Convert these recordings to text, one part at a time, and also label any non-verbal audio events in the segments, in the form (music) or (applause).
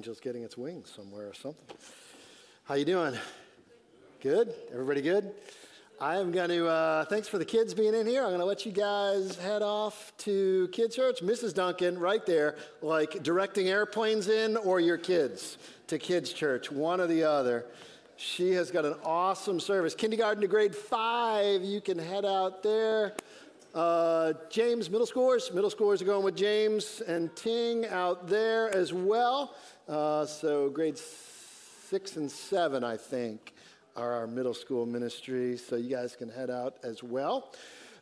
angel's getting its wings somewhere or something. How you doing? Good? Everybody good? I am going to, uh, thanks for the kids being in here. I'm going to let you guys head off to Kids Church. Mrs. Duncan, right there, like directing airplanes in or your kids to Kids Church, one or the other. She has got an awesome service. Kindergarten to grade five, you can head out there. Uh, James, middle schoolers. Middle schoolers are going with James and Ting out there as well. Uh, so grades six and seven, I think are our middle school ministry, so you guys can head out as well.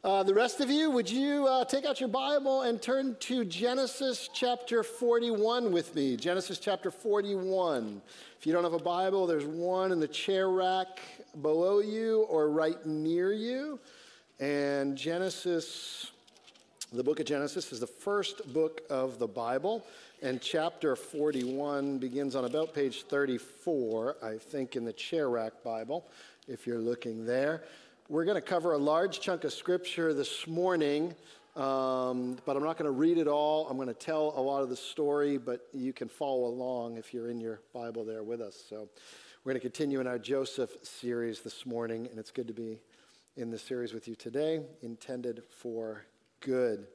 Uh, the rest of you, would you uh, take out your Bible and turn to Genesis chapter 41 with me? Genesis chapter 41. If you don't have a Bible, there's one in the chair rack below you or right near you. And Genesis, the book of Genesis, is the first book of the Bible. And chapter 41 begins on about page 34, I think, in the chair rack Bible, if you're looking there. We're going to cover a large chunk of scripture this morning, um, but I'm not going to read it all. I'm going to tell a lot of the story, but you can follow along if you're in your Bible there with us. So we're going to continue in our Joseph series this morning, and it's good to be in the series with you today, intended for good.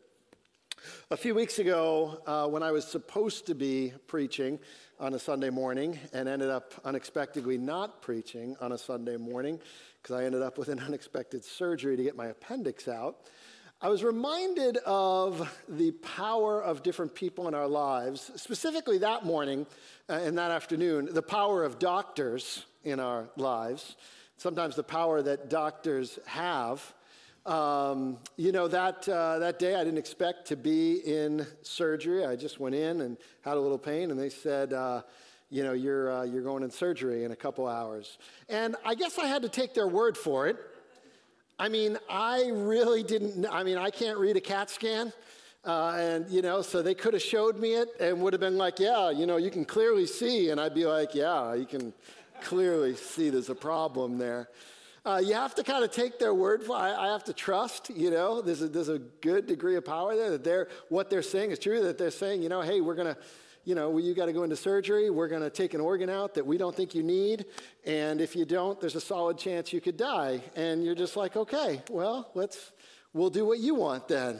A few weeks ago, uh, when I was supposed to be preaching on a Sunday morning and ended up unexpectedly not preaching on a Sunday morning because I ended up with an (laughs) unexpected surgery to get my appendix out, I was reminded of the power of different people in our lives, specifically that morning uh, and that afternoon, the power of doctors in our lives, sometimes the power that doctors have. Um, you know, that, uh, that day I didn't expect to be in surgery. I just went in and had a little pain, and they said, uh, you know, you're, uh, you're going in surgery in a couple hours. And I guess I had to take their word for it. I mean, I really didn't, I mean, I can't read a CAT scan. Uh, and, you know, so they could have showed me it and would have been like, yeah, you know, you can clearly see. And I'd be like, yeah, you can clearly see there's a problem there. Uh, you have to kind of take their word for I, I have to trust, you know, there's a, there's a good degree of power there that they're, what they're saying is true, that they're saying, you know, hey, we're going to, you know, you got to go into surgery. We're going to take an organ out that we don't think you need. And if you don't, there's a solid chance you could die. And you're just like, okay, well, let's, we'll do what you want then.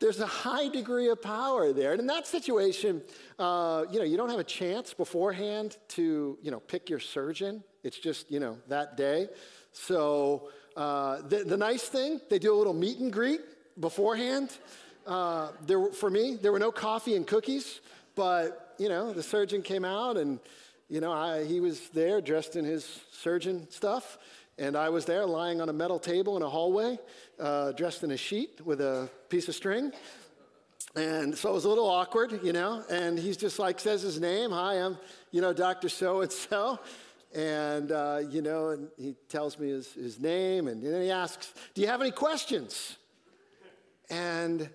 There's a high degree of power there. And in that situation, uh, you know, you don't have a chance beforehand to, you know, pick your surgeon. It's just, you know, that day. So uh, the, the, nice thing, they do a little meet and greet beforehand. Uh, there, for me, there were no coffee and cookies, but, you know, the surgeon came out and, you know, I, he was there dressed in his surgeon stuff. And I was there lying on a metal table in a hallway, uh, dressed in a sheet with a piece of string. And so it was a little awkward, you know. And he's just like, says his name. Hi, I'm, you know, Dr. So and so. And, uh, you know, and he tells me his, his name. And then he asks, Do you have any questions? And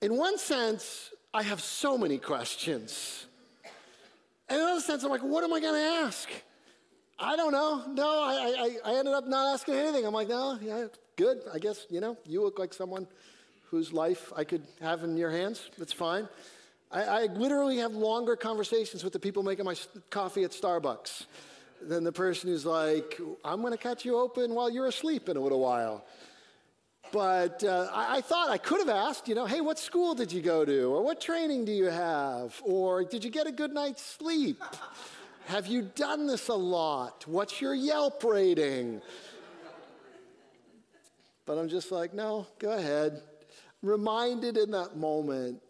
in one sense, I have so many questions. And in another sense, I'm like, What am I going to ask? I don't know. No, I, I, I ended up not asking anything. I'm like, No, yeah, good. I guess, you know, you look like someone whose life I could have in your hands. That's fine. I, I literally have longer conversations with the people making my coffee at Starbucks than the person who's like, I'm going to cut you open while you're asleep in a little while. But uh, I, I, thought I could have asked, you know, hey, what school did you go to? Or what training do you have? Or did you get a good night's sleep? have you done this a lot? What's your Yelp rating? But I'm just like, no, go ahead. Reminded in that moment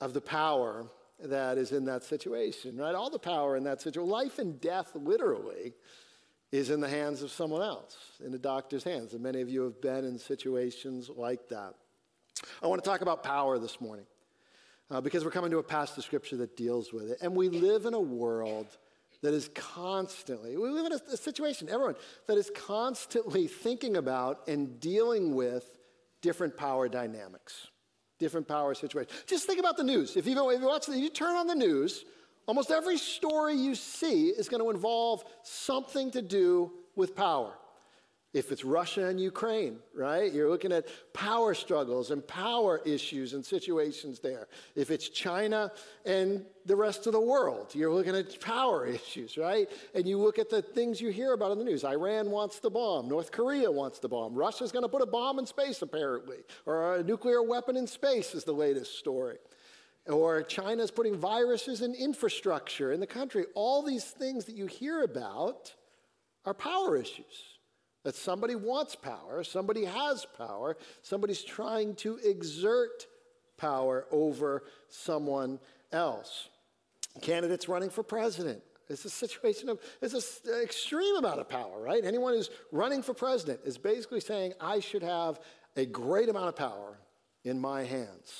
of the power that is in that situation, right? All the power in that situation. Life and death, literally, is in the hands of someone else, in a doctor's hands. And many of you have been in situations like that. I want to talk about power this morning uh, because we're coming to a passage of scripture that deals with it. And we live in a world that is constantly, we live in a, a situation, everyone, that is constantly thinking about and dealing with different power dynamics different power situations. Just think about the news. If you, if you watch, the, you turn on the news, almost every story you see is going to involve something to do with power. If it's Russia and Ukraine, right? You're looking at power struggles and power issues and situations there. If it's China and the rest of the world, you're looking at power (laughs) issues, right? And you look at the things you hear about in the news. Iran wants the bomb. North Korea wants the bomb. Russia's going to put a bomb in space, apparently. Or a nuclear weapon in space is the latest story. Or China's putting viruses in infrastructure in the country. All these things that you hear about are power issues. That somebody wants power, somebody has power, somebody's trying to exert power over someone else. Candidates running for president. It's a situation of, it's an extreme amount of power, right? Anyone who's running for president is basically saying, I should have a great amount of power in my hands.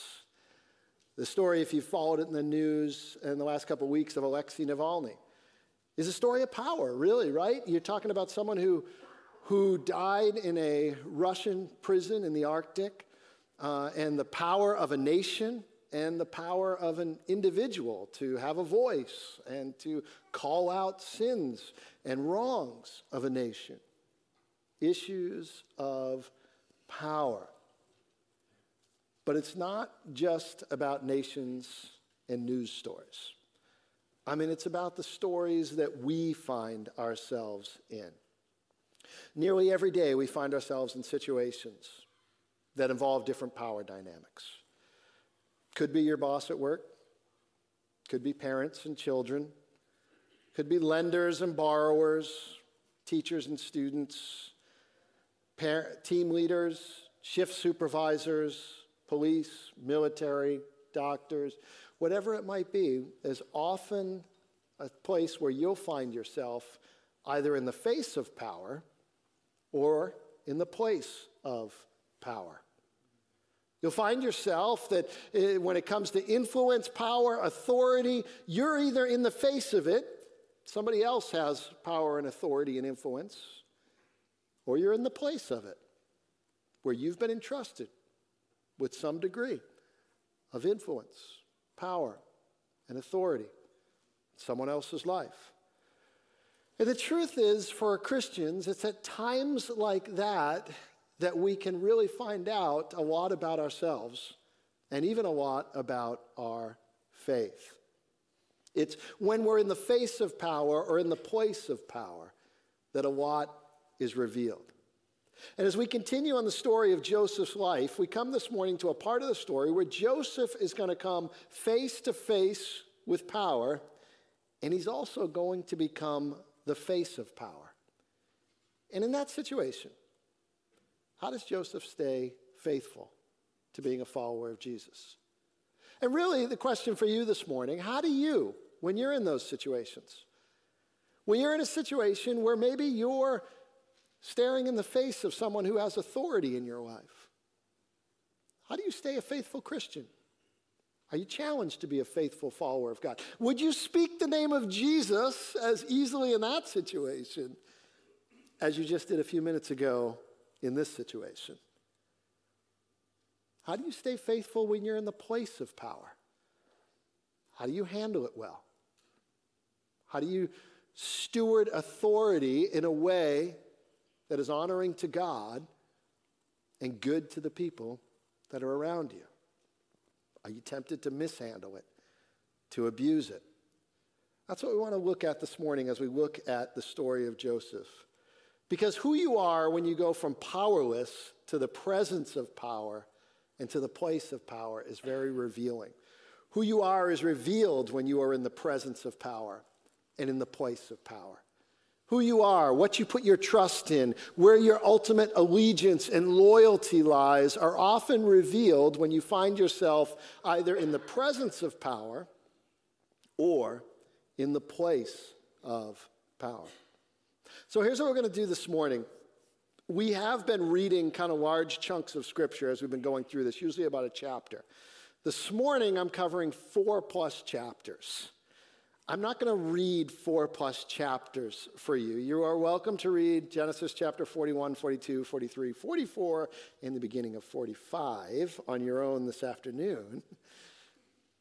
The story, if you followed it in the news in the last couple of weeks of Alexei Navalny, is a story of power, really, right? You're talking about someone who who died in a Russian prison in the Arctic, uh, and the power of a nation and the power of an individual to have a voice and to call out sins and wrongs of a nation. Issues of power. But it's not just about nations and news stories. I mean, it's about the stories that we find ourselves in. Nearly every day, we find ourselves in situations that involve different power dynamics. Could be your boss at work, could be parents and children, could be lenders and borrowers, teachers and students, team leaders, shift supervisors, police, military, doctors, whatever it might be, is often a place where you'll find yourself either in the face of power or in the place of power. You'll find yourself that eh, when it comes to influence, power, authority, you're either in the face of it, somebody else has power and authority and influence, or you're in the place of it, where you've been entrusted with some degree of influence, power, and authority in someone else's life. And the truth is, for Christians, it's at times like that that we can really find out a lot about ourselves and even a lot about our faith. It's when we're in the face of power or in the place of power that a lot is revealed. And as we continue on the story of Joseph's life, we come this morning to a part of the story where Joseph is going to come face to face with power, and he's also going to become the face of power. And in that situation, how does Joseph stay faithful to being a follower of Jesus? And really, the question for you this morning how do you, when you're in those situations, when you're in a situation where maybe you're staring in the face of someone who has authority in your life, how do you stay a faithful Christian? Are you challenged to be a faithful follower of God? Would you speak the name of Jesus as easily in that situation as you just did a few minutes ago in this situation? How do you stay faithful when you're in the place of power? How do you handle it well? How do you steward authority in a way that is honoring to God and good to the people that are around you? Are you tempted to mishandle it, to abuse it? That's what we want to look at this morning as we look at the story of Joseph. Because who you are when you go from powerless to the presence of power and to the place of power is very revealing. Who you are is revealed when you are in the presence of power and in the place of power who you are, what you put your trust in, where your ultimate allegiance and loyalty lies are often revealed when you find yourself either in the presence of power or in the place of power. So here's what we're going to do this morning. We have been reading kind of large chunks of scripture as we've been going through this, usually about a chapter. This morning, I'm covering four plus chapters. I'm not going to read four plus chapters for you. You are welcome to read Genesis chapter 41, 42, 43, 44, and the beginning of 45 on your own this afternoon.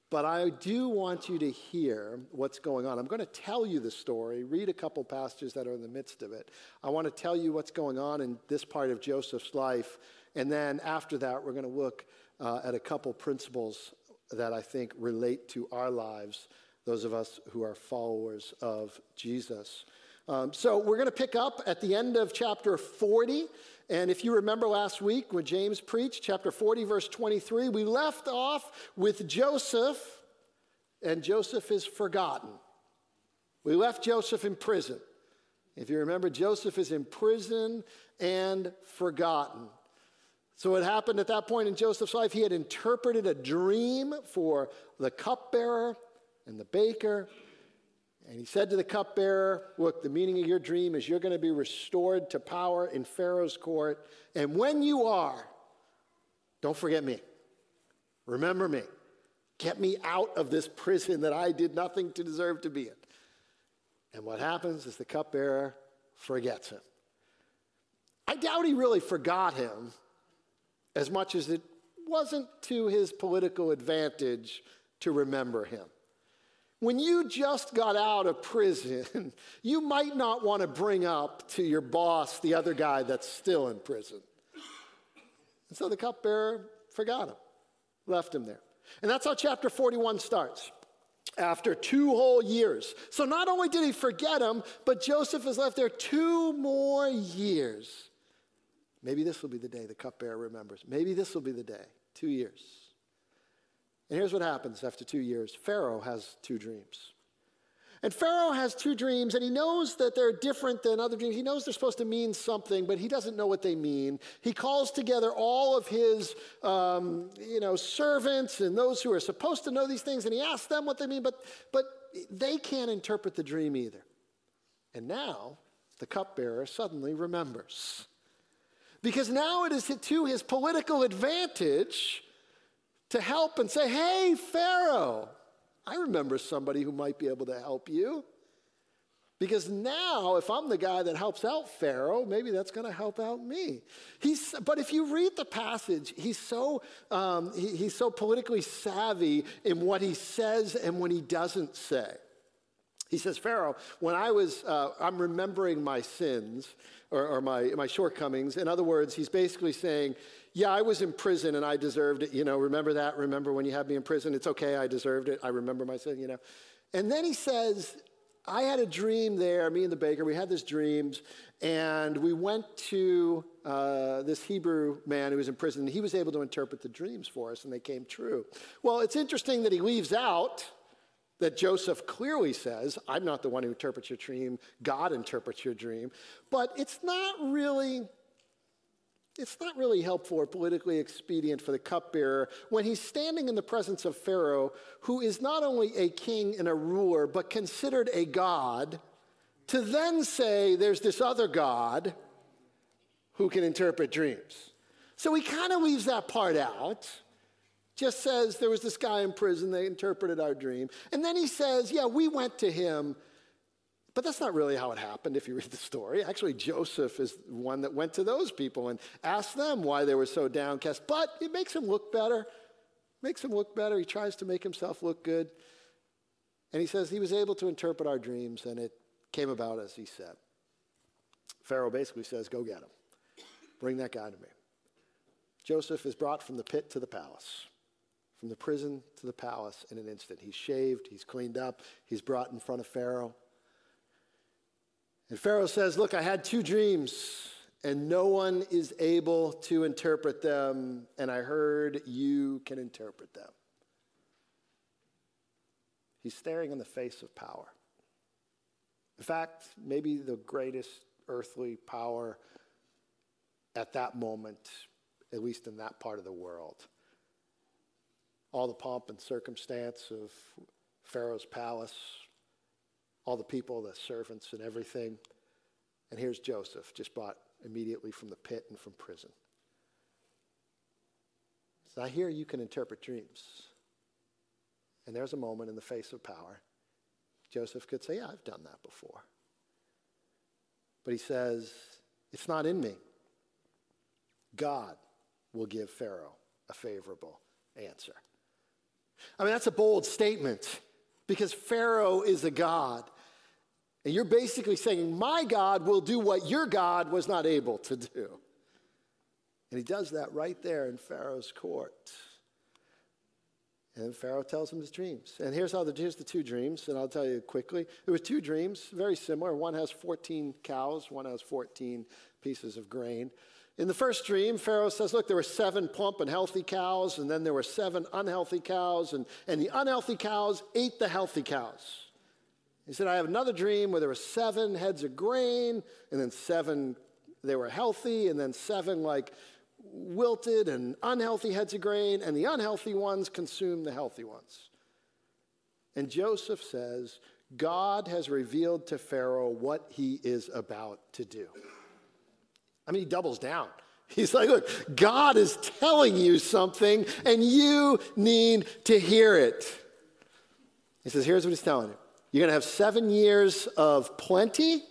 but I do want you to hear what's going on. I'm going to tell you the story, read a couple passages that are in the midst of it. I want to tell you what's going on in this part of Joseph's life, and then after that, we're going to look uh, at a couple principles that I think relate to our lives, those of us who are followers of Jesus. Um, so we're going to pick up at the end of chapter 40. And if you remember last week when James preached, chapter 40, verse 23, we left off with Joseph, and Joseph is forgotten. We left Joseph in prison. If you remember, Joseph is in prison and forgotten. So, what happened at that point in Joseph's life, he had interpreted a dream for the cupbearer and the baker. And he said to the cupbearer, Look, the meaning of your dream is you're going to be restored to power in Pharaoh's court. And when you are, don't forget me. Remember me. Get me out of this prison that I did nothing to deserve to be in. And what happens is the cupbearer forgets him. I doubt he really forgot him as much as it wasn't to his political advantage to remember him. When you just got out of prison, (laughs) you might not want to bring up to your boss the other guy that's still in prison. And so the cupbearer forgot him, left him there. And that's how chapter 41 starts. After two whole years. So not only did he forget him, but Joseph is left there two more years. Maybe this will be the day the cupbearer remembers. Maybe this will be the day. Two years. And here's what happens after two years Pharaoh has two dreams. And Pharaoh has two dreams, and he knows that they're different than other dreams. He knows they're supposed to mean something, but he doesn't know what they mean. He calls together all of his, um, you know, servants and those who are supposed to know these things, and he asks them what they mean, but, but they can't interpret the dream either. And now the cupbearer suddenly remembers. Because now it is to his political advantage to help and say, hey, Pharaoh, I remember somebody who might be able to help you. Because now, if I'm the guy that helps out Pharaoh, maybe that's going to help out me. He's, but if you read the passage, he's so, um, he, he's so politically savvy in what he says and what he doesn't say. He says, Pharaoh, when I was, uh, I'm remembering my sins or, or my, my shortcomings. In other words, he's basically saying, yeah, I was in prison and I deserved it. You know, remember that? Remember when you had me in prison? It's okay, I deserved it. I remember my sin, you know. And then he says, I had a dream there, me and the baker, we had this dreams, and we went to uh, this Hebrew man who was in prison, and he was able to interpret the dreams for us, and they came true. Well, it's interesting that he leaves out that Joseph clearly says, I'm not the one who interprets your dream, God interprets your dream. But it's not really it's not really helpful or politically expedient for the cupbearer when he's standing in the presence of Pharaoh, who is not only a king and a ruler, but considered a god, to then say there's this other god who can interpret dreams. So he kind of leaves that part out. Just says there was this guy in prison, they interpreted our dream. And then he says, Yeah, we went to him but that's not really how it happened if you read the story. Actually, Joseph is one that went to those people and asked them why they were so downcast. But it makes him look better. Makes him look better. He tries to make himself look good. And he says he was able to interpret our dreams, and it came about as he said. Pharaoh basically says, Go get him. Bring that guy to me. Joseph is brought from the pit to the palace, from the prison to the palace in an instant. He's shaved, he's cleaned up, he's brought in front of Pharaoh. And Pharaoh says, Look, I had two dreams, and no one is able to interpret them, and I heard you can interpret them. He's staring in the face of power. In fact, maybe the greatest earthly power at that moment, at least in that part of the world. All the pomp and circumstance of Pharaoh's palace, all the people, the servants, and everything. And here's Joseph, just brought immediately from the pit and from prison. So I hear you can interpret dreams. And there's a moment in the face of power. Joseph could say, Yeah, I've done that before. But he says, It's not in me. God will give Pharaoh a favorable answer. I mean, that's a bold statement because Pharaoh is a God. And you're basically saying, My God will do what your God was not able to do. And he does that right there in Pharaoh's court. And Pharaoh tells him his dreams. And here's how the, here's the two dreams, and I'll tell you quickly. There were two dreams, very similar. One has 14 cows, one has 14 pieces of grain. In the first dream, Pharaoh says, Look, there were seven plump and healthy cows, and then there were seven unhealthy cows, and, and the unhealthy cows ate the healthy cows. He said, I have another dream where there were seven heads of grain, and then seven, they were healthy, and then seven, like, wilted and unhealthy heads of grain, and the unhealthy ones consume the healthy ones. And Joseph says, God has revealed to Pharaoh what he is about to do. I mean, he doubles down. (laughs) He's like, look, God is telling you something, and you need to hear it. He says, here's what he's telling you you're going to have seven years of plenty,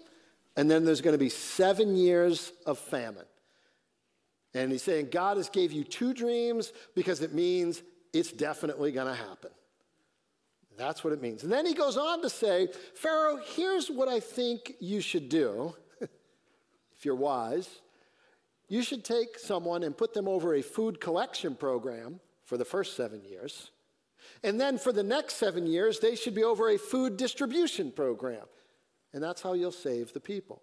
and then there's going to be seven years of famine. And he's saying, God has gave you two dreams because it means it's definitely going to happen. That's what it means. And then he goes on to say, Pharaoh, here's what I think you should do, if you're wise. You should take someone and put them over a food collection program for the first seven years. And then for the next seven years, they should be over a food distribution program. And that's how you'll save the people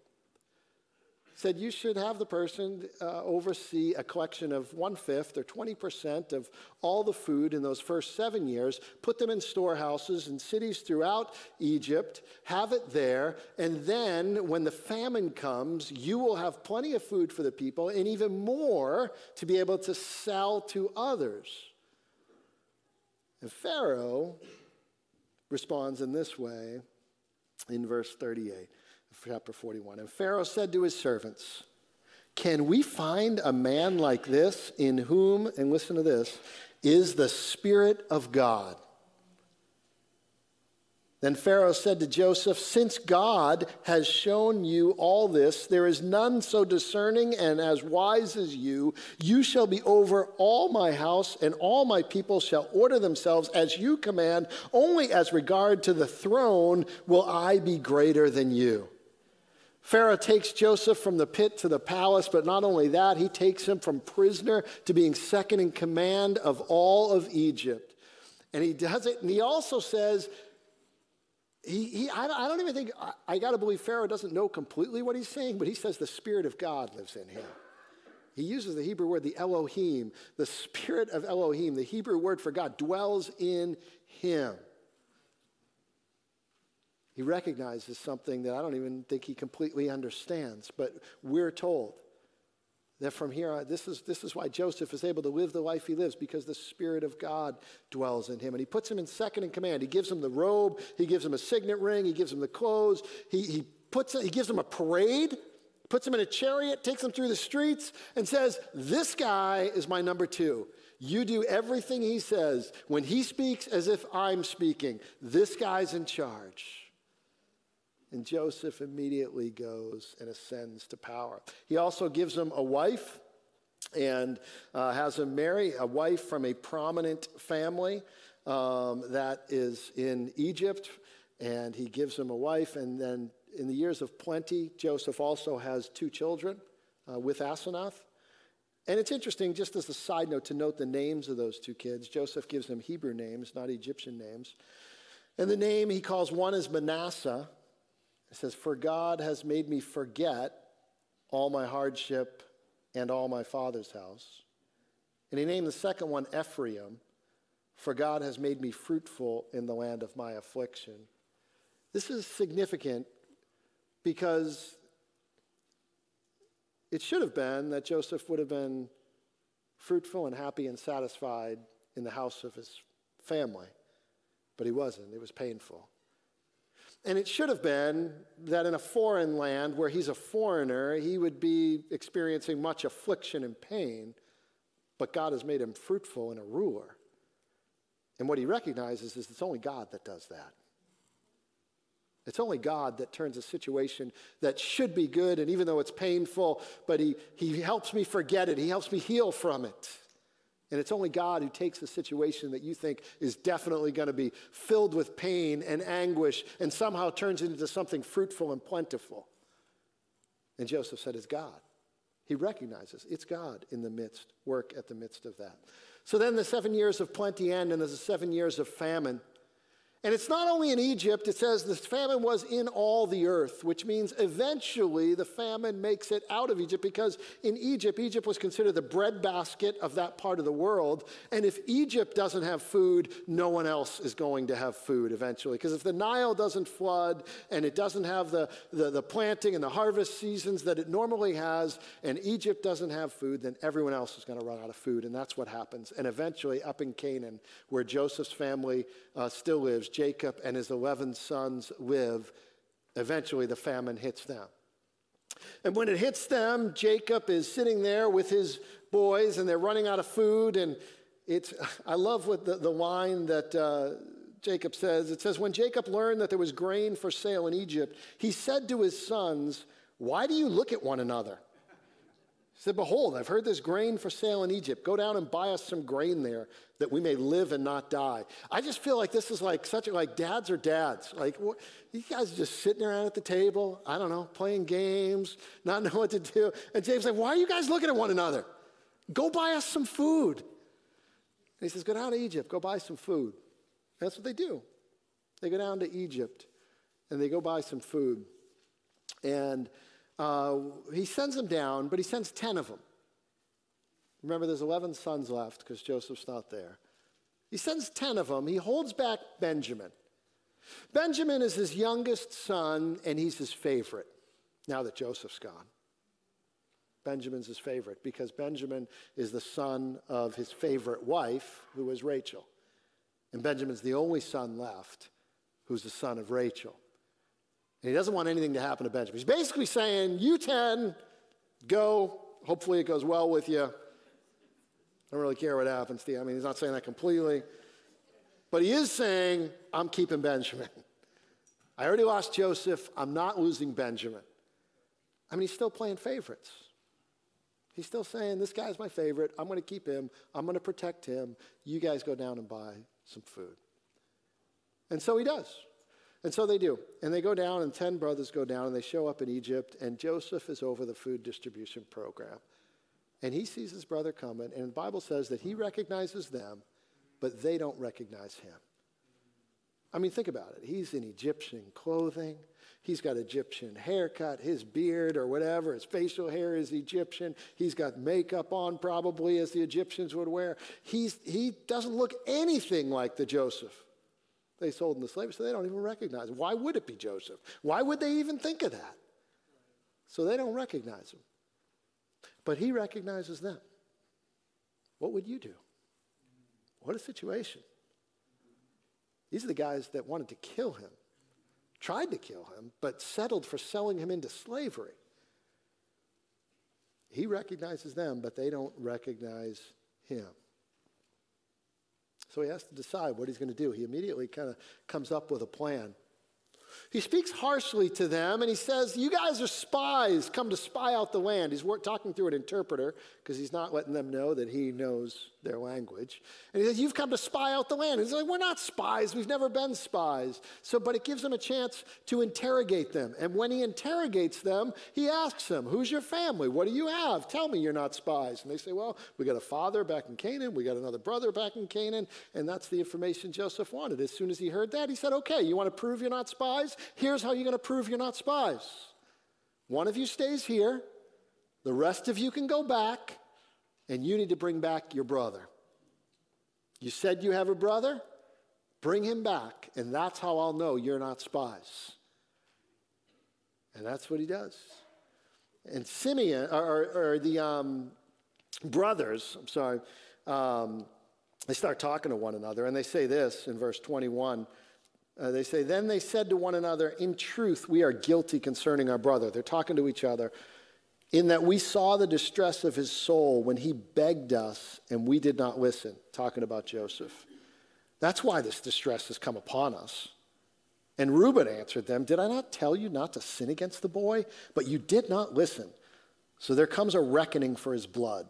said you should have the person uh, oversee a collection of one fifth or 20% of all the food in those first seven years, put them in storehouses in cities throughout Egypt, have it there, and then when the famine comes, you will have plenty of food for the people and even more to be able to sell to others. And Pharaoh responds in this way in verse 38 chapter 41. And Pharaoh said to his servants, Can we find a man like this in whom, and listen to this, is the Spirit of God? Then Pharaoh said to Joseph, Since God has shown you all this, there is none so discerning and as wise as you. You shall be over all my house, and all my people shall order themselves as you command. Only as regard to the throne will I be greater than you. Pharaoh takes Joseph from the pit to the palace, but not only that, he takes him from prisoner to being second in command of all of Egypt. And he does it, and he also says, he, he, I, I don't even think, I, I got to believe Pharaoh doesn't know completely what he's saying, but he says the Spirit of God lives in him. He uses the Hebrew word, the Elohim, the Spirit of Elohim, the Hebrew word for God, dwells in him he recognizes something that I don't even think he completely understands. But we're told that from here on, this is, this is why Joseph is able to live the life he lives, because the Spirit of God dwells in him. And he puts him in second in command. He gives him the robe, he gives him a signet ring, he gives him the clothes, he, he, puts, he gives him a parade, puts him in a chariot, takes him through the streets, and says, This guy is my number two. You do everything he says. When he speaks, as if I'm speaking, this guy's in charge. And Joseph immediately goes and ascends to power. He also gives him a wife and uh, has him marry a wife from a prominent family um, that is in Egypt. And he gives him a wife. And then in the years of plenty, Joseph also has two children uh, with Asenath. And it's interesting, just as a side note, to note the names of those two kids. Joseph gives them Hebrew names, not Egyptian names. And the name he calls one is Manasseh, it says, For God has made me forget all my hardship and all my father's house. And he named the second one Ephraim, for God has made me fruitful in the land of my affliction. This is significant because it should have been that Joseph would have been fruitful and happy and satisfied in the house of his family, but he wasn't. It was painful. And it should have been that in a foreign land where he's a foreigner, he would be experiencing much affliction and pain, but God has made him fruitful and a ruler. And what he recognizes is it's only God that does that. It's only God that turns a situation that should be good, and even though it's painful, but he, he helps me forget it. He helps me heal from it. And it's only God who takes a situation that you think is definitely going to be filled with pain and anguish and somehow turns it into something fruitful and plentiful. And Joseph said, It's God. He recognizes it's God in the midst, work at the midst of that. So then the seven years of plenty end, and there's the seven years of famine. And it's not only in Egypt, it says the famine was in all the earth, which means eventually the famine makes it out of Egypt because in Egypt, Egypt was considered the breadbasket of that part of the world. And if Egypt doesn't have food, no one else is going to have food eventually. Because if the Nile doesn't flood and it doesn't have the, the, the planting and the harvest seasons that it normally has, and Egypt doesn't have food, then everyone else is going to run out of food. And that's what happens. And eventually, up in Canaan, where Joseph's family uh, still lives, Jacob and his 11 sons live, eventually the famine hits them. And when it hits them, Jacob is sitting there with his boys and they're running out of food. And it's, I love what the, the line that uh, Jacob says. It says, When Jacob learned that there was grain for sale in Egypt, he said to his sons, Why do you look at one another? Said, Behold, I've heard there's grain for sale in Egypt. Go down and buy us some grain there that we may live and not die. I just feel like this is like such a, like dads are dads. Like, what, you guys are just sitting around at the table, I don't know, playing games, not (laughs) know what to do. And James like, Why are you guys looking at one another? Go buy us some food. And he says, Go down to Egypt, go buy some food. And that's what they do. They go down to Egypt and they go buy some food. And uh, he sends them down, but he sends 10 of them. Remember, there's 11 sons left because Joseph's not there. He sends 10 of them. He holds back Benjamin. Benjamin is his youngest son, and he's his favorite now that Joseph's gone. Benjamin's his favorite because Benjamin is the son of his favorite wife, who was Rachel. And Benjamin's the only son left who's the son of Rachel. And he doesn't want anything to happen to Benjamin. He's basically saying, You 10, go. Hopefully it goes well with you. I don't really care what happens to you. I mean, he's not saying that completely. But he is saying, I'm keeping Benjamin. I already lost Joseph. I'm not losing Benjamin. I mean, he's still playing favorites. He's still saying, This guy's my favorite. I'm going to keep him. I'm going to protect him. You guys go down and buy some food. And so he does. And so they do. And they go down, and 10 brothers go down, and they show up in Egypt, and Joseph is over the food distribution program. And he sees his brother coming, and the Bible says that he recognizes them, but they don't recognize him. I mean, think about it. He's in Egyptian clothing. He's got Egyptian haircut, his beard or whatever, his facial hair is Egyptian. He's got makeup on, probably, as the Egyptians would wear. He's, he doesn't look anything like the Joseph they sold him into slavery, so they don't even recognize him. Why would it be Joseph? Why would they even think of that? So they don't recognize him. But he recognizes them. What would you do? What a situation. These are the guys that wanted to kill him, tried to kill him, but settled for selling him into slavery. He recognizes them, but they don't recognize him. So he has to decide what he's going to do. He immediately kind of comes up with a plan. He speaks harshly to them and he says, You guys are spies, come to spy out the land. He's talking through an interpreter because he's not letting them know that he knows their language. And he says, You've come to spy out the land. And He's like, We're not spies. We've never been spies. So, but it gives them a chance to interrogate them. And when he interrogates them, he asks them, Who's your family? What do you have? Tell me you're not spies. And they say, Well, we got a father back in Canaan. We got another brother back in Canaan. And that's the information Joseph wanted. As soon as he heard that, he said, Okay, you want to prove you're not spies? Here's how you're going to prove you're not spies. One of you stays here, the rest of you can go back, and you need to bring back your brother. You said you have a brother? Bring him back, and that's how I'll know you're not spies. And that's what he does. And Simeon, or, or the um, brothers, I'm sorry, um, they start talking to one another, and they say this in verse 21. Uh, they say, Then they said to one another, In truth, we are guilty concerning our brother. They're talking to each other in that we saw the distress of his soul when he begged us and we did not listen, talking about Joseph. That's why this distress has come upon us. And Reuben answered them, Did I not tell you not to sin against the boy? But you did not listen. So there comes a reckoning for his blood.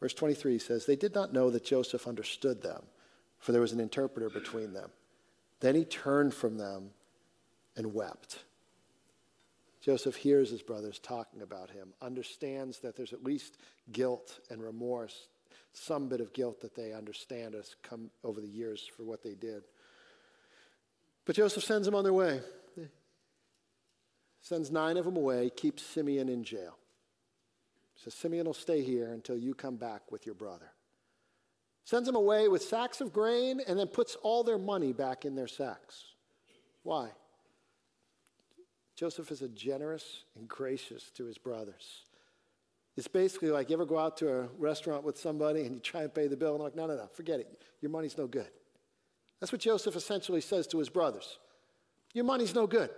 Verse 23 says, They did not know that Joseph understood them, for there was an interpreter between them. Then he turned from them and wept. Joseph hears his brothers talking about him, understands that there's at least guilt and remorse, some bit of guilt that they understand has come over the years for what they did. But Joseph sends them on their way. Sends nine of them away, keeps Simeon in jail. Says, Simeon will stay here until you come back with your brother. Sends them away with sacks of grain and then puts all their money back in their sacks. Why? Joseph is a generous and gracious to his brothers. It's basically like you ever go out to a restaurant with somebody and you try and pay the bill and they're like, no, no, no, forget it. Your money's no good. That's what Joseph essentially says to his brothers. Your money's no good.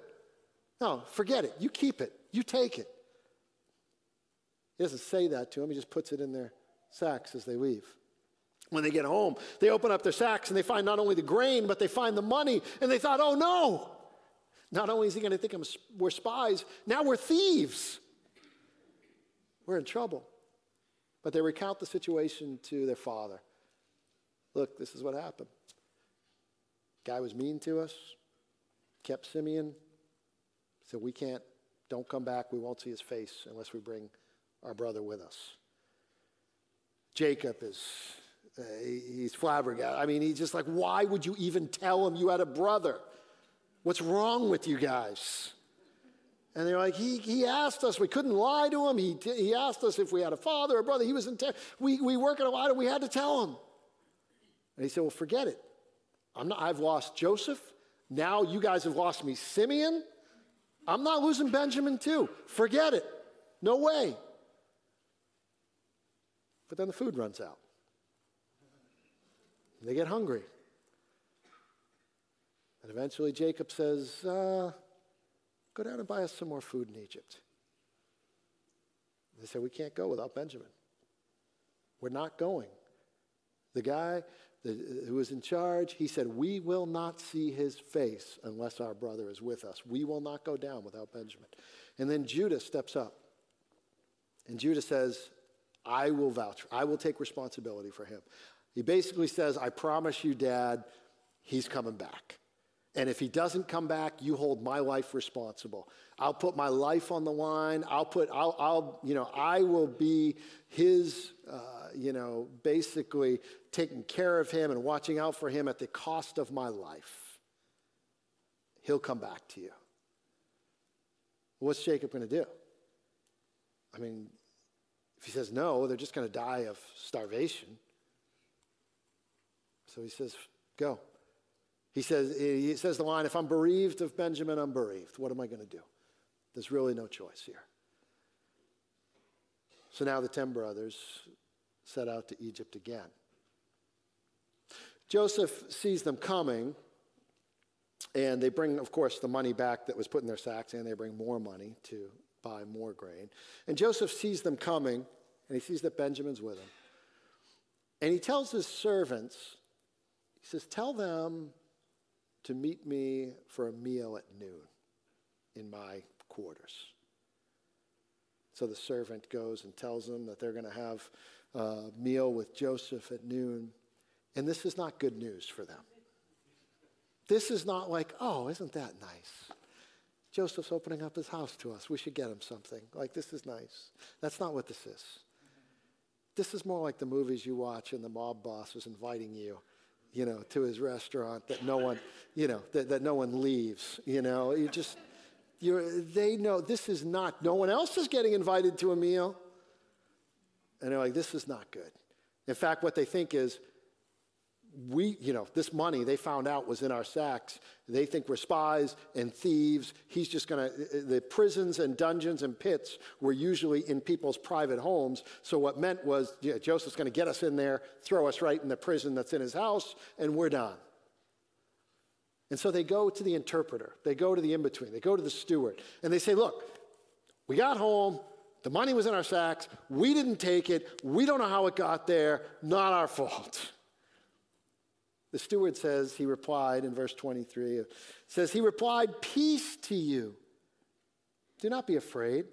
No, forget it. You keep it. You take it. He doesn't say that to them, he just puts it in their sacks as they leave. When they get home, they open up their sacks and they find not only the grain, but they find the money. And they thought, oh no, not only is he going to think we're spies, now we're thieves. We're in trouble. But they recount the situation to their father. Look, this is what happened. Guy was mean to us, kept Simeon, said, We can't, don't come back. We won't see his face unless we bring our brother with us. Jacob is, uh, he's flabbergasted. I mean, he's just like, Why would you even tell him you had a brother? What's wrong with you guys? And they're like, he, he asked us, we couldn't lie to him. He, he asked us if we had a father or a brother. He was in, te- we, we work at a lot, and we had to tell him. And he said, well, forget it. I'm not, I've lost Joseph. Now you guys have lost me, Simeon. I'm not losing Benjamin too. Forget it. No way. But then the food runs out. They get hungry. And eventually Jacob says, uh, Go down and buy us some more food in Egypt. They said, We can't go without Benjamin. We're not going. The guy who was in charge, he said, We will not see his face unless our brother is with us. We will not go down without Benjamin. And then Judah steps up. And Judah says, I will vouch, I will take responsibility for him. He basically says, I promise you, Dad, he's coming back. And if he doesn't come back, you hold my life responsible. I'll put my life on the line. I'll put, I'll, I'll you know, I will be his, uh, you know, basically taking care of him and watching out for him at the cost of my life. He'll come back to you. What's Jacob going to do? I mean, if he says no, they're just going to die of starvation. So he says, go. He says, he says the line, if I'm bereaved of Benjamin, I'm bereaved. What am I going to do? There's really no choice here. So now the 10 brothers set out to Egypt again. Joseph sees them coming, and they bring, of course, the money back that was put in their sacks, and they bring more money to buy more grain. And Joseph sees them coming, and he sees that Benjamin's with him. And he tells his servants, he says, Tell them to meet me for a meal at noon in my quarters. So the servant goes and tells them that they're going to have a meal with Joseph at noon. And this is not good news for them. This is not like, oh, isn't that nice? Joseph's opening up his house to us. We should get him something. Like, this is nice. That's not what this is. This is more like the movies you watch and the mob boss is inviting you you know, to his restaurant that no one, you know, that, that no one leaves, you know. You just, you they know this is not, no one else is getting invited to a meal. And they're like, this is not good. In fact, what they think is, we, you know, this money they found out was in our sacks. They think we're spies and thieves. He's just going to, the prisons and dungeons and pits were usually in people's private homes. So what meant was Joseph's going to get us in there, throw us right in the prison that's in his house, and we're done. And so they go to the interpreter, they go to the in between, they go to the steward, and they say, Look, we got home, the money was in our sacks, we didn't take it, we don't know how it got there, not our fault. (laughs) The steward says, he replied in verse 23, uh, says, he replied, Peace to you. Do not be afraid.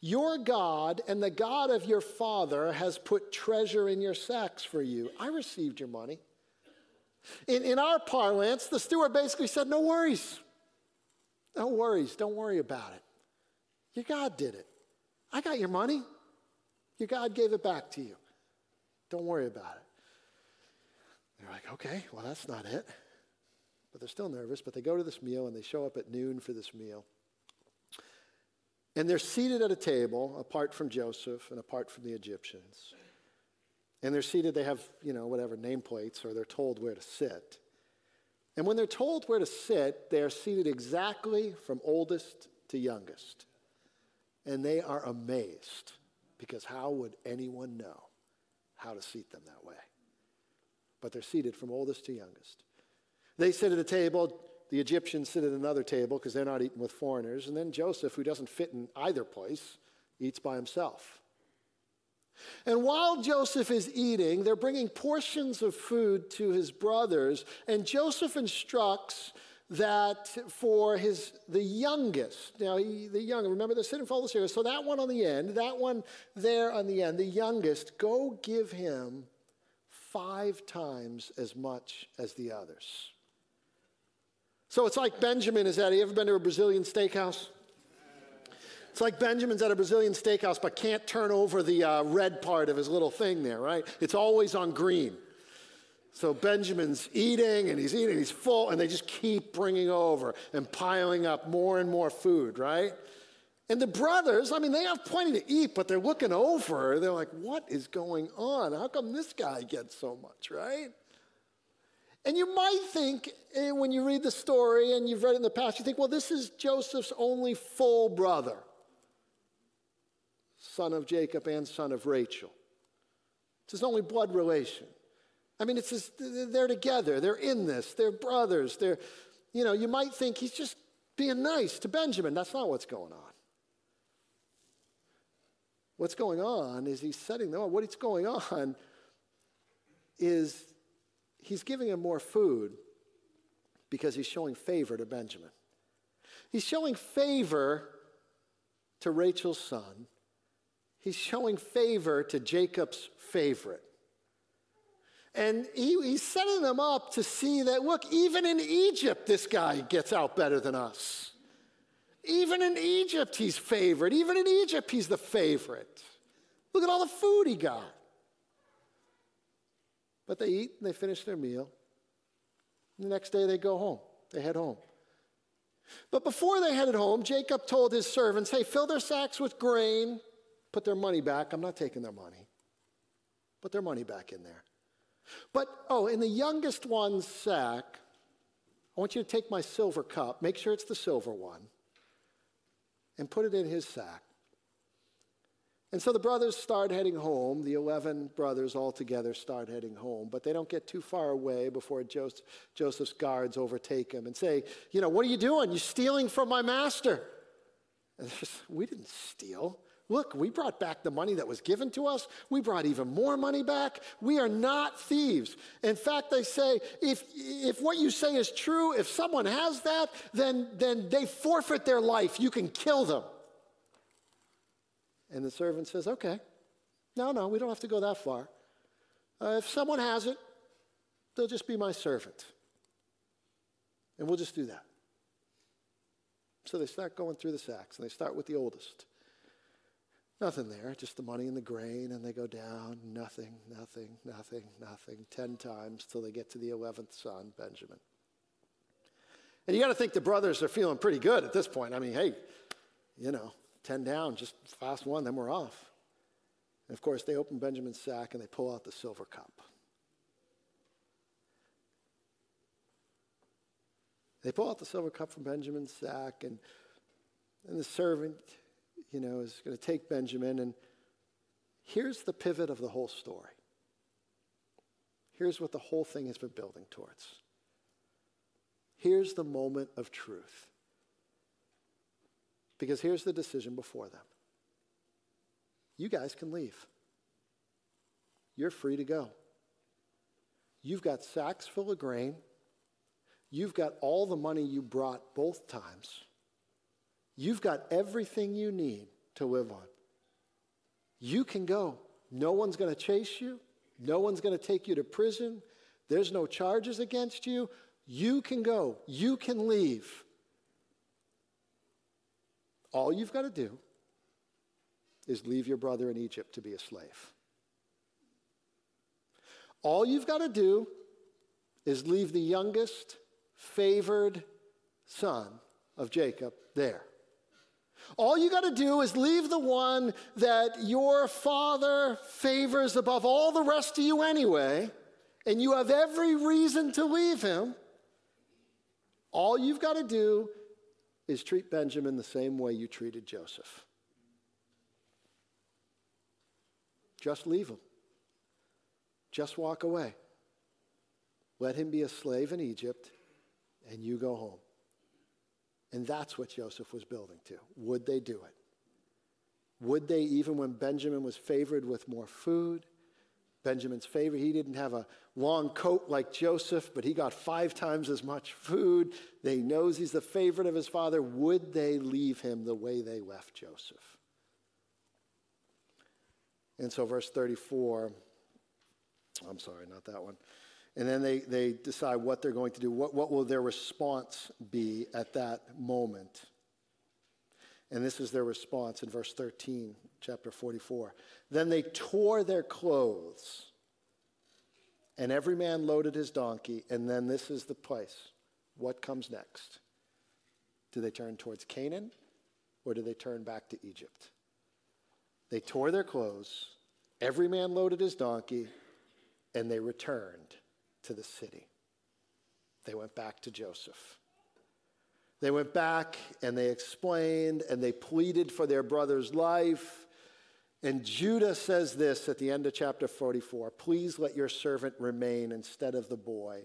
Your God and the God of your father has put treasure in your sacks for you. I received your money. In, in our parlance, the steward basically said, No worries. No worries. Don't worry about it. Your God did it. I got your money. Your God gave it back to you. Don't worry about it. They're like, okay, well, that's not it. But they're still nervous, but they go to this meal and they show up at noon for this meal. And they're seated at a table apart from Joseph and apart from the Egyptians. And they're seated, they have, you know, whatever nameplates, or they're told where to sit. And when they're told where to sit, they are seated exactly from oldest to youngest. And they are amazed because how would anyone know how to seat them that way? But they're seated from oldest to youngest. They sit at a table, the Egyptians sit at another table because they're not eating with foreigners. And then Joseph, who doesn't fit in either place, eats by himself. And while Joseph is eating, they're bringing portions of food to his brothers, and Joseph instructs that for his the youngest now he, the young remember they're sitting folded here so that one on the end that one there on the end the youngest go give him five times as much as the others so it's like benjamin is that you ever been to a brazilian steakhouse it's like Benjamin's at a Brazilian steakhouse, but can't turn over the uh, red part of his little thing there, right? It's always on green. So Benjamin's eating and he's eating, he's full, and they just keep bringing over and piling up more and more food, right? And the brothers, I mean, they have plenty to eat, but they're looking over. They're like, what is going on? How come this guy gets so much, right? And you might think, eh, when you read the story and you've read it in the past, you think, well, this is Joseph's only full brother, son of Jacob and son of Rachel. It's his only blood relation. I mean, it's just, they're together. They're in this. They're brothers. They're, you know, you might think he's just being nice to Benjamin. That's not what's going on. What's going on is he's setting them up. What's going on is he's giving him more food because he's showing favor to Benjamin. He's showing favor to Rachel's son. He's showing favor to Jacob's favorite. And he, he's setting them up to see that, look, even in Egypt, this guy gets out better than us. Even in Egypt, he's favored. Even in Egypt, he's the favorite. Look at all the food he got. But they eat and they finish their meal. And The next day, they go home. They head home. But before they headed home, Jacob told his servants, hey, fill their sacks with grain, put their money back. I'm not taking their money. Put their money back in there. But, oh, in the youngest one's sack, I want you to take my silver cup, make sure it's the silver one, and put it in his sack. And so the brothers start heading home. The 11 brothers all together start heading home, but they don't get too far away before Joseph, Joseph's guards overtake him and say, You know, what are you doing? You're stealing from my master. And we didn't steal. Look, we brought back the money that was given to us. We brought even more money back. We are not thieves. In fact, they say if, if what you say is true, if someone has that, then, then they forfeit their life. You can kill them. And the servant says, Okay, no, no, we don't have to go that far. Uh, if someone has it, they'll just be my servant. And we'll just do that. So they start going through the sacks, and they start with the oldest. Nothing there, just the money and the grain, and they go down, nothing, nothing, nothing, nothing, 10 times till they get to the 11th son, Benjamin. And you got to think the brothers are feeling pretty good at this point. I mean, hey, you know, 10 down, just fast one, then we're off. And of course, they open Benjamin's sack and they pull out the silver cup. They pull out the silver cup from Benjamin's sack, and, and the servant you know, is going to take Benjamin. And here's the pivot of the whole story. Here's what the whole thing has been building towards. Here's the moment of truth. Because here's the decision before them you guys can leave. You're free to go. You've got sacks full of grain. You've got all the money you brought both times. You've got everything you need to live on. You can go. No one's going to chase you. No one's going to take you to prison. There's no charges against you. You can go. You can leave. All you've got to do is leave your brother in Egypt to be a slave. All you've got to do is leave the youngest, favored son of Jacob there. All you got to do is leave the one that your father favors above all the rest of you anyway, and you have every reason to leave him. All you've got to do is treat Benjamin the same way you treated Joseph. Just leave him. Just walk away. Let him be a slave in Egypt, and you go home. And that's what Joseph was building to. Would they do it? Would they, even when Benjamin was favored with more food? Benjamin's favorite, he didn't have a long coat like Joseph, but he got five times as much food. They knows he's the favorite of his father. Would they leave him the way they left Joseph? And so, verse 34, I'm sorry, not that one. And then they, they decide what they're going to do. What, what will their response be at that moment? And this is their response in verse 13, chapter 44. Then they tore their clothes, and every man loaded his donkey. And then this is the place. What comes next? Do they turn towards Canaan, or do they turn back to Egypt? They tore their clothes, every man loaded his donkey, and they returned to the city. They went back to Joseph. They went back and they explained and they pleaded for their brother's life. And Judah says this at the end of chapter 44 Please let your servant remain instead of the boy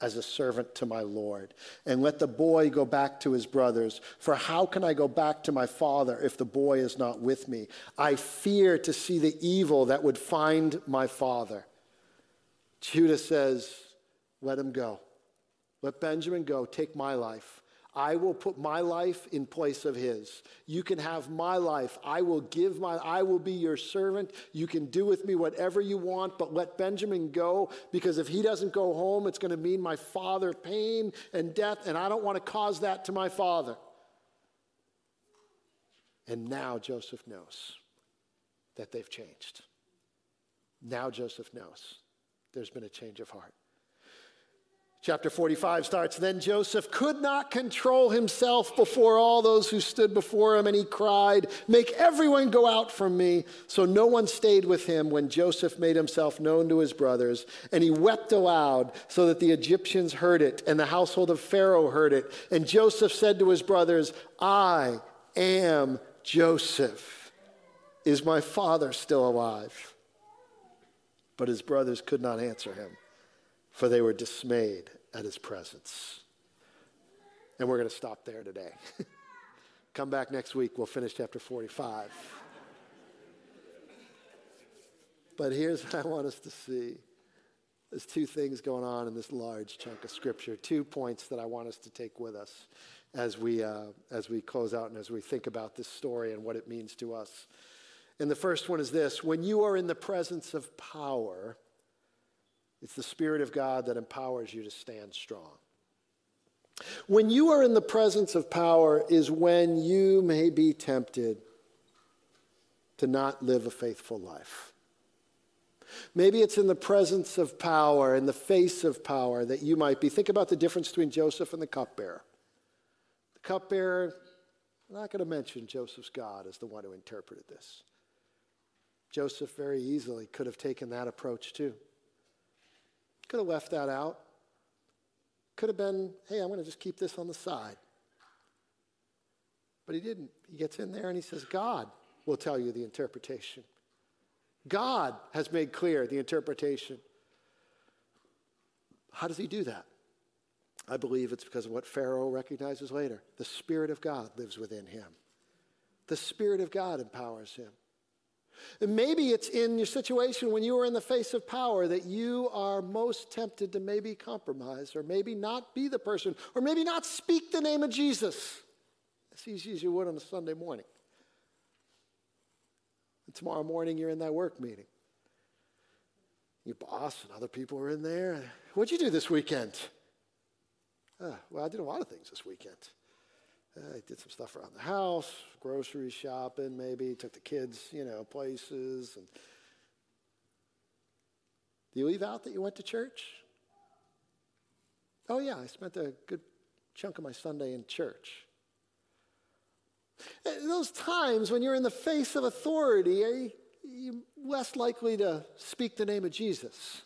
as a servant to my Lord. And let the boy go back to his brothers. For how can I go back to my father if the boy is not with me? I fear to see the evil that would find my father. Judah says, Let him go. Let Benjamin go. Take my life. I will put my life in place of his. You can have my life. I will give my I will be your servant. You can do with me whatever you want, but let Benjamin go because if he doesn't go home, it's going to mean my father pain and death and I don't want to cause that to my father. And now Joseph knows that they've changed. Now Joseph knows there's been a change of heart. Chapter 45 starts Then Joseph could not control himself before all those who stood before him, and he cried, Make everyone go out from me. So no one stayed with him when Joseph made himself known to his brothers. And he wept aloud, so that the Egyptians heard it, and the household of Pharaoh heard it. And Joseph said to his brothers, I am Joseph. Is my father still alive? But his brothers could not answer him, for they were dismayed at his presence. And we're going to stop there today. (laughs) Come back next week, we'll finish chapter 45. but here's what I want us to see. There's two things going on in this large chunk of scripture, two points that I want us to take with us as we, uh, as we close out and as we think about this story and what it means to us. And the first one is this when you are in the presence of power, it's the Spirit of God that empowers you to stand strong. When you are in the presence of power, is when you may be tempted to not live a faithful life. Maybe it's in the presence of power, in the face of power, that you might be. Think about the difference between Joseph and the cupbearer. The cupbearer, I'm not going to mention Joseph's God as the one who interpreted this. Joseph very easily could have taken that approach too. Could have left that out. Could have been, hey, I'm going to just keep this on the side. But he didn't. He gets in there and he says, God will tell you the interpretation. God has made clear the interpretation. How does he do that? I believe it's because of what Pharaoh recognizes later. The Spirit of God lives within him. The Spirit of God empowers him. Maybe it's in your situation when you are in the face of power that you are most tempted to maybe compromise or maybe not be the person or maybe not speak the name of Jesus as easy as you would on a Sunday morning. And tomorrow morning, you're in that work meeting. Your boss and other people are in there. What'd you do this weekend? Uh, well, I did a lot of things this weekend. Uh, I did some stuff around the house, grocery shopping, maybe took the kids, you know, places. And do you leave out that you went to church? Oh yeah, I spent a good chunk of my Sunday in church. Those times when you're in the face of authority, are you less likely to speak the name of Jesus?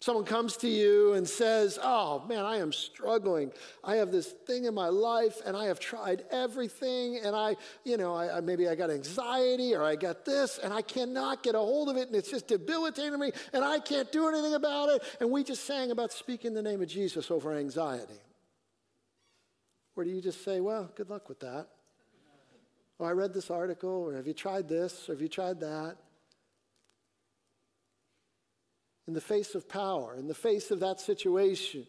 Someone comes to you and says, Oh man, I am struggling. I have this thing in my life and I have tried everything and I, you know, I, maybe I got anxiety or I got this and I cannot get a hold of it and it's just debilitating me and I can't do anything about it. And we just sang about speaking the name of Jesus over anxiety. Or do you just say, Well, good luck with that? Or I read this article, or have you tried this, or have you tried that? In the face of power, in the face of that situation,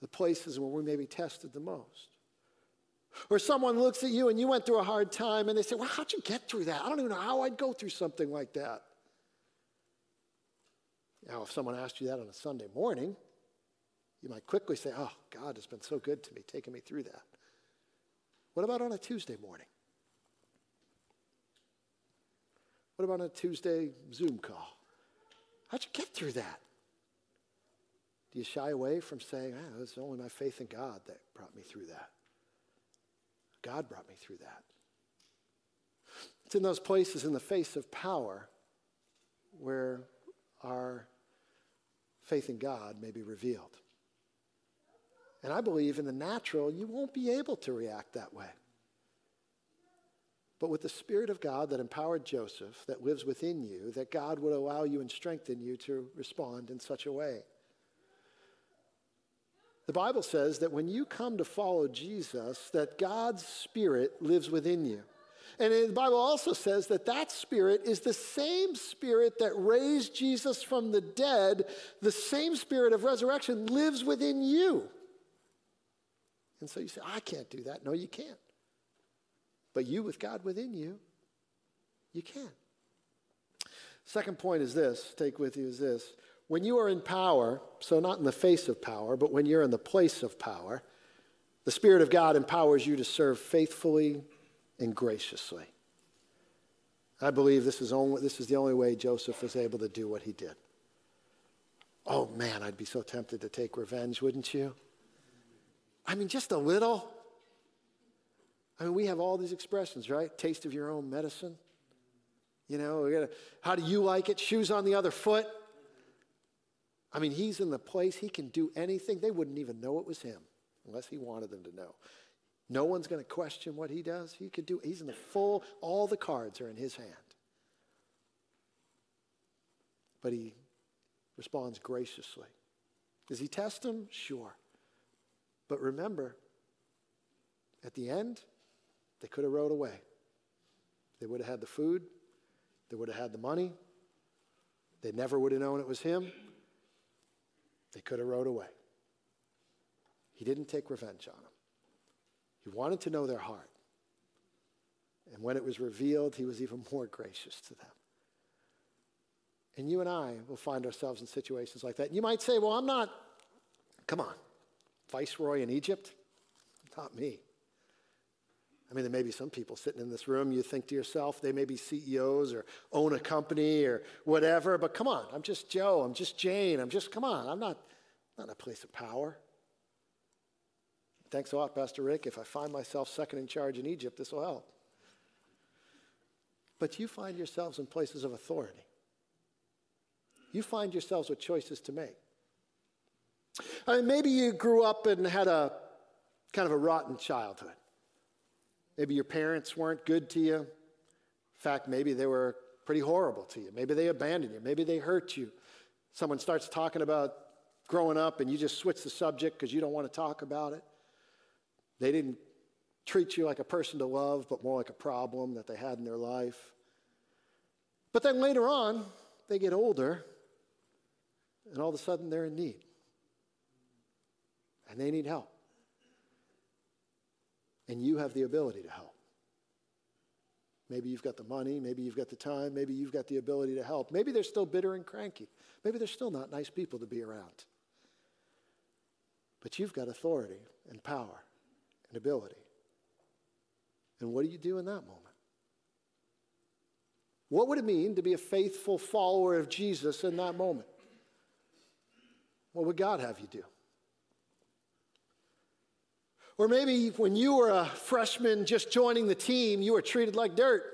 the places where we may be tested the most. Or someone looks at you and you went through a hard time and they say, Well, how'd you get through that? I don't even know how I'd go through something like that. Now, if someone asked you that on a Sunday morning, you might quickly say, Oh, God has been so good to me, taking me through that. What about on a Tuesday morning? What about on a Tuesday Zoom call? How'd you get through that? Do you shy away from saying, ah, oh, it's only my faith in God that brought me through that? God brought me through that. It's in those places in the face of power where our faith in God may be revealed. And I believe in the natural, you won't be able to react that way but with the Spirit of God that empowered Joseph, that lives within you, that God would allow you and strengthen you to respond in such a way. The Bible says that when you come to follow Jesus, that God's Spirit lives within you. And the Bible also says that that Spirit is the same Spirit that raised Jesus from the dead, the same Spirit of resurrection lives within you. And so you say, I can't do that. No, you can't. But you, with God within you, you can. Second point is this take with you is this. When you are in power, so not in the face of power, but when you're in the place of power, the Spirit of God empowers you to serve faithfully and graciously. I believe this is, only, this is the only way Joseph was able to do what he did. Oh man, I'd be so tempted to take revenge, wouldn't you? I mean, just a little. I mean, we have all these expressions, right? Taste of your own medicine. You know, we gotta, how do you like it? Shoes on the other foot. I mean, he's in the place, he can do anything. They wouldn't even know it was him unless he wanted them to know. No one's going to question what he does. He could do, he's in the full, all the cards are in his hand. But he responds graciously. Does he test him? Sure. But remember, at the end, they could have rode away. They would have had the food, they would have had the money, they never would have known it was him. They could have rode away. He didn't take revenge on them. He wanted to know their heart. And when it was revealed, he was even (laughs) more gracious to them. And you and I will find ourselves in situations like that. And you might say, well, I'm not, come on, viceroy in Egypt? Not me. I mean, there may be some people sitting in this room, you think to yourself, they may be CEOs or own a company or whatever, but come on, I'm just Joe, I'm just Jane, I'm just, come on, I'm not, not in a place of power. Thanks a lot, Pastor Rick. If I find myself second in charge in Egypt, this will help. But you find yourselves in places of authority. You find yourselves with choices to make. I mean, maybe you grew up and had a kind of a rotten childhood. Maybe your parents weren't good to you. In fact, maybe they were pretty horrible to you. Maybe they abandoned you. Maybe they hurt you. Someone starts talking about growing up and you just switch the subject because you don't want to talk about it. They didn't treat you like a person to love, but more like a problem that they had in their life. But then later on, they get older and all of a sudden they're in need. And they need help and you have the ability to help. Maybe you've got the money, maybe you've got the time, maybe you've got the ability to help. Maybe they're still bitter and cranky. Maybe they're still not nice people to be around. But you've got authority and power and ability. And what do you do in that moment? What would it mean to be a faithful follower of Jesus in that moment? What would God have you do? Or maybe when you were a freshman just joining the team, you were treated like dirt.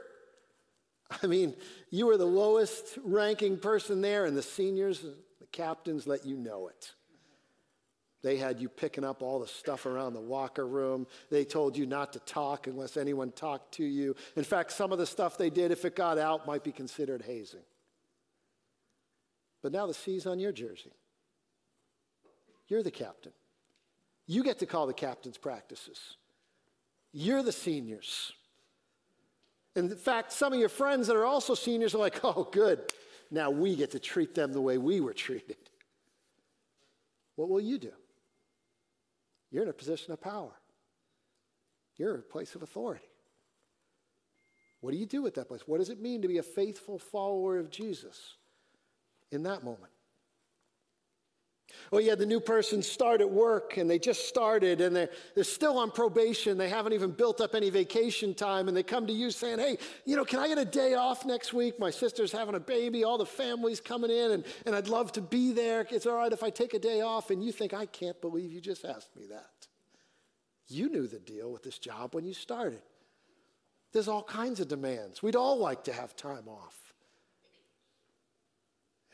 I mean, you were the lowest ranking person there, and the seniors, the captains let you know it. They had you picking up all the stuff around the locker room. They told you not to talk unless anyone talked to you. In fact, some of the stuff they did, if it got out, might be considered hazing. But now the C's on your jersey. You're the captain. You get to call the captain's practices. You're the seniors. In fact, some of your friends that are also seniors are like, (laughs) oh, good. Now we get to treat them the way we were treated. What will you do? You're in a position of power. You're in a place of authority. What do you do with that place? What does it mean to be a faithful follower of Jesus in that moment? Well, yeah, the new person start at work and they just started and they're, they're still on probation. They haven't even built up any vacation time. And they come to you saying, hey, you know, can I get a day off next week? My sister's having a baby. All the family's coming in and, and I'd love to be there. It's all right if I take a day off. And you think, I can't believe you just asked me that. You knew the deal with this job when you started. There's all kinds of demands. We'd all like to have time off.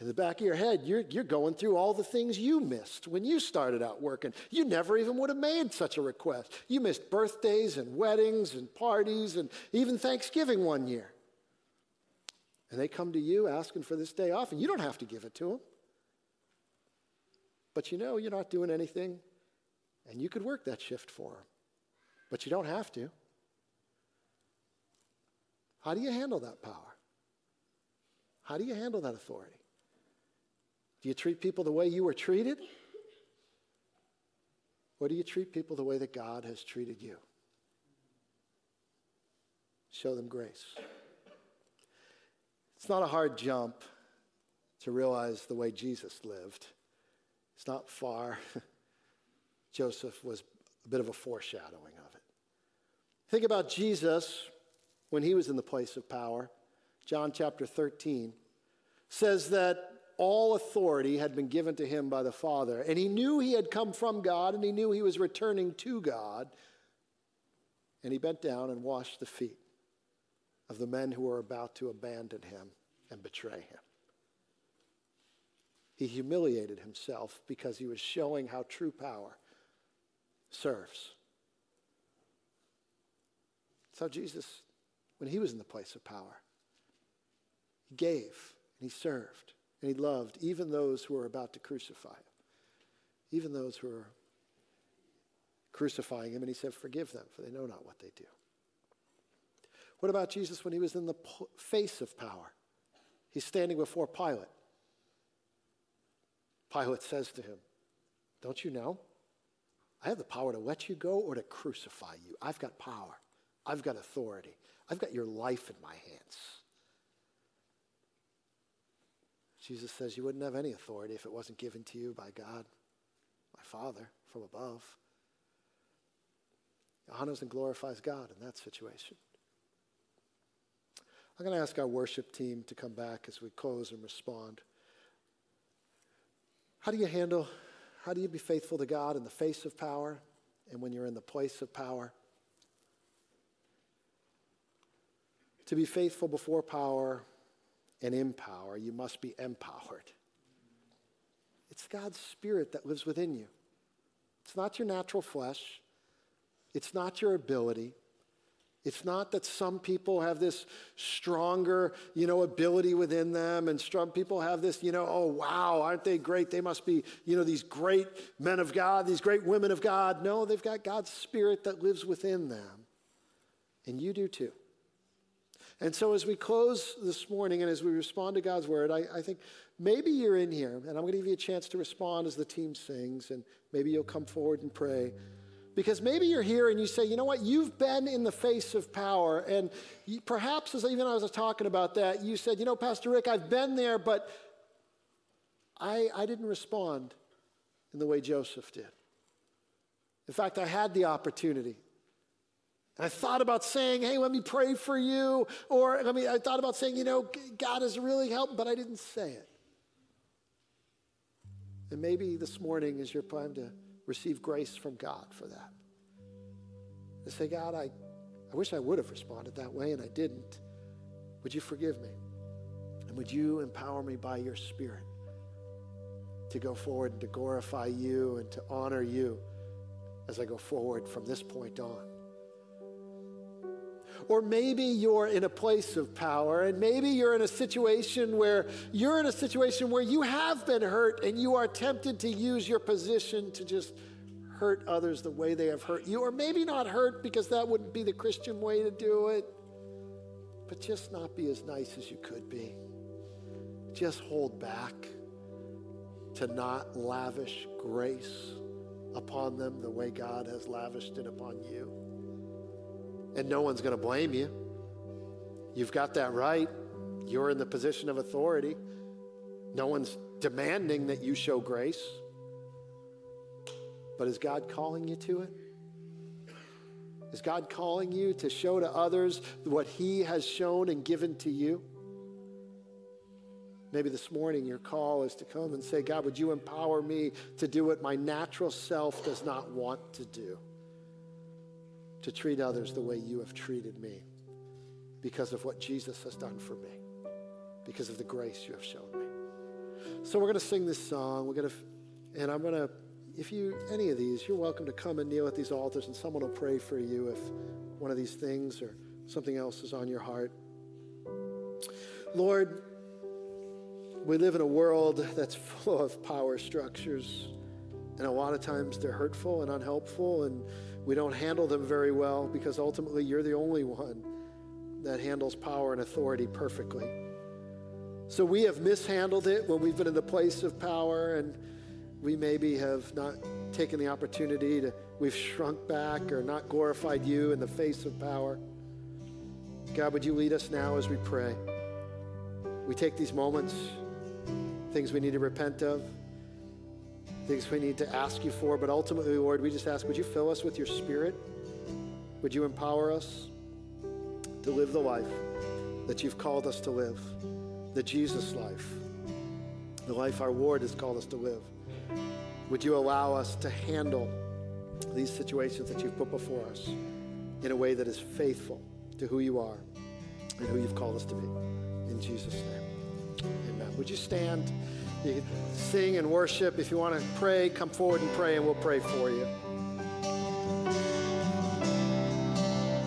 In the back of your head, you're, you're going through all the things you missed when you started out working. You never even would have made such a request. You missed birthdays and weddings and parties and even Thanksgiving one year. And they come to you asking for this day off, and you don't have to give it to them. But you know you're not doing anything, and you could work that shift for them. But you don't have to. How do you handle that power? How do you handle that authority? Do you treat people the way you were treated? Or do you treat people the way that God has treated you? Show them grace. It's not a hard jump to realize the way Jesus lived. It's not far. (laughs) Joseph was a bit of a foreshadowing of it. Think about Jesus when he was in the place of power. John chapter 13 says that all authority had been given to him by the Father. And he knew he had come from God and he knew he was returning to God. And he bent down and washed the feet of the men who were about to abandon him and betray him. He humiliated himself because he was showing how true power serves. So Jesus, when he was in the place of power, he gave and he served. And he loved even those who were about to crucify him, even those who were crucifying him. And he said, Forgive them, for they know not what they do. What about Jesus when he was in the face of power? He's standing before Pilate. Pilate says to him, Don't you know? I have the power to let you go or to crucify you. I've got power. I've got authority. I've got your life in my hands. Jesus says you wouldn't have any authority if it wasn't given to you by God, my Father, from above. honors and glorifies God in that situation. I'm going to ask our worship team to come back as we close and respond. How do you handle, how do you be faithful to God in the face of power and when you're in the place of power? To be faithful before power and in power, you must be empowered. It's God's Spirit that lives within you. It's not your natural flesh. It's not your ability. It's not that some people have this stronger, you know, ability within them, and some people have this, you know, oh wow, aren't they great? They must be, you know, these great men of God, these great women of God. No, they've got God's Spirit that lives within them, and you do too. And so, as we close this morning and as we respond to God's word, I, I, think maybe you're in here, and I'm going to give you a chance to respond as the team sings, and maybe you'll come forward and pray. Because maybe you're here and you say, you know what, you've been in the face of power. And perhaps, as even I was talking about that, you said, you know, Pastor Rick, I've been there, but I, I didn't respond in the way Joseph did. In fact, I had the opportunity. I thought about saying, hey, let me pray for you. Or I mean, I thought about saying, you know, God has really helped, but I didn't say it. And maybe this morning is your time to receive grace from God for that. And say, God, I, I wish I would have responded that way and I didn't. Would you forgive me? And would you empower me by your Spirit to go forward and to glorify you and to honor you as I go forward from this point on? Or maybe you're in a place of power, and maybe you're in a situation where you're in a situation where you have been hurt and you are tempted to use your position to just hurt others the way they have hurt you. Or maybe not hurt because that wouldn't be the Christian way to do it, but just not be as nice as you could be. Just hold back to not lavish grace upon them the way God has lavished it upon you. And no one's going to blame you. You've got that right. You're in the position of authority. No one's demanding that you show grace. But is God calling you to it? Is God calling you to show to others what He has shown and given to you? Maybe this morning your call is to come and say, God, would you empower me to do what my natural self does not want to do? To treat others the way you have treated me because of what Jesus has done for me, because of the grace you have shown me. So we're going to sing this song. We're going to, and I'm going to, if you, any of these, you're welcome to come and kneel at these altars and someone will pray for you if one of these things or something else is on your heart. Lord, we live in a world that's full of power structures, and a lot of times they're hurtful and unhelpful, and we don't handle them very well because ultimately you're the only one that handles power and authority perfectly. So we have mishandled it when we've been in the place of power and we maybe have not taken the opportunity to, we've shrunk back or not glorified you in the face of power. God, would you lead us now as we pray? We take these moments, things we need to repent of things we need to ask you for. But ultimately, Lord, we just ask, would you fill us with your spirit? Would you empower us to live the life that you've called us to live, the Jesus life, the life our Lord has called us to live? Would you allow us to handle these situations that you've put before us in a way that is faithful to who you are and who you've called us to be? In Jesus' name, amen. Would you stand? You can sing and worship. If you want to pray, come forward and pray, and we'll pray for you.